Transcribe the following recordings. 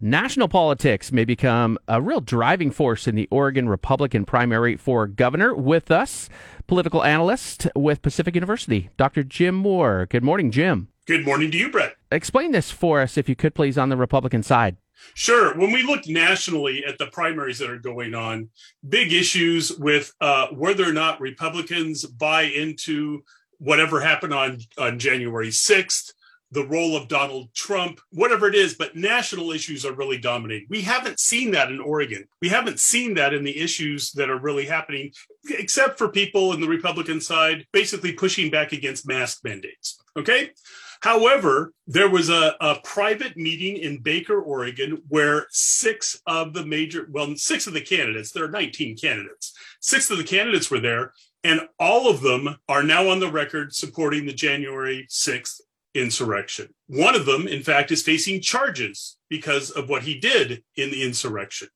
National politics may become a real driving force in the Oregon Republican primary for governor. With us, political analyst with Pacific University, Dr. Jim Moore. Good morning, Jim. Good morning to you, Brett. Explain this for us, if you could, please, on the Republican side. Sure. When we look nationally at the primaries that are going on, big issues with uh, whether or not Republicans buy into whatever happened on, on January 6th, the role of Donald Trump, whatever it is, but national issues are really dominating. We haven't seen that in Oregon. We haven't seen that in the issues that are really happening, except for people in the Republican side basically pushing back against mask mandates. Okay. However, there was a, a private meeting in Baker, Oregon, where six of the major, well, six of the candidates, there are 19 candidates, six of the candidates were there, and all of them are now on the record supporting the January 6th insurrection. One of them, in fact, is facing charges because of what he did in the insurrection.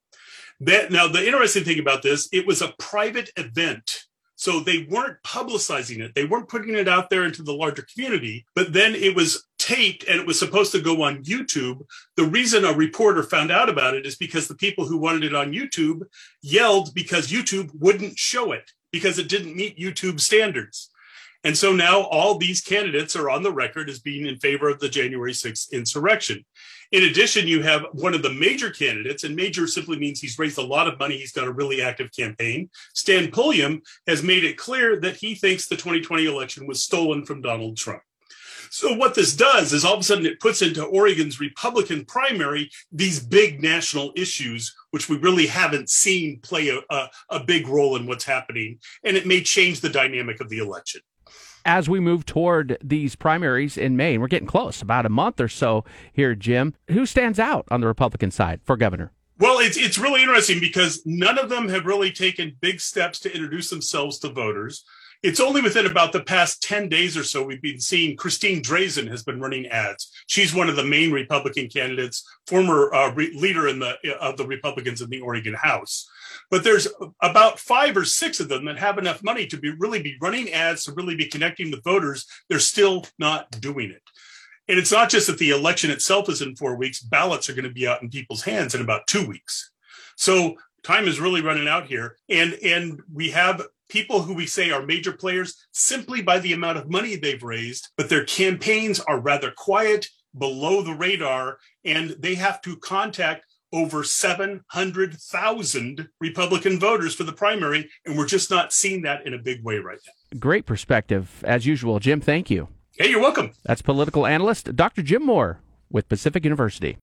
That, now, the interesting thing about this, it was a private event. So they weren't publicizing it. They weren't putting it out there into the larger community, but then it was taped and it was supposed to go on YouTube. The reason a reporter found out about it is because the people who wanted it on YouTube yelled because YouTube wouldn't show it because it didn't meet YouTube standards. And so now all these candidates are on the record as being in favor of the January 6th insurrection. In addition, you have one of the major candidates, and major simply means he's raised a lot of money. He's got a really active campaign. Stan Pulliam has made it clear that he thinks the 2020 election was stolen from Donald Trump. So what this does is all of a sudden it puts into Oregon's Republican primary these big national issues, which we really haven't seen play a, a, a big role in what's happening. And it may change the dynamic of the election as we move toward these primaries in May, and we're getting close, about a month or so here, Jim, who stands out on the Republican side for governor? Well, it's it's really interesting because none of them have really taken big steps to introduce themselves to voters. It's only within about the past 10 days or so we've been seeing Christine Drazan has been running ads. She's one of the main Republican candidates, former uh, re- leader in the of the Republicans in the Oregon House. But there's about five or six of them that have enough money to be really be running ads to really be connecting with voters. They're still not doing it. And it's not just that the election itself is in four weeks, ballots are going to be out in people's hands in about two weeks. So time is really running out here. And and we have people who we say are major players simply by the amount of money they've raised, but their campaigns are rather quiet, below the radar, and they have to contact over 700,000 Republican voters for the primary, and we're just not seeing that in a big way right now. Great perspective, as usual. Jim, thank you. Hey, you're welcome. That's political analyst Dr. Jim Moore with Pacific University.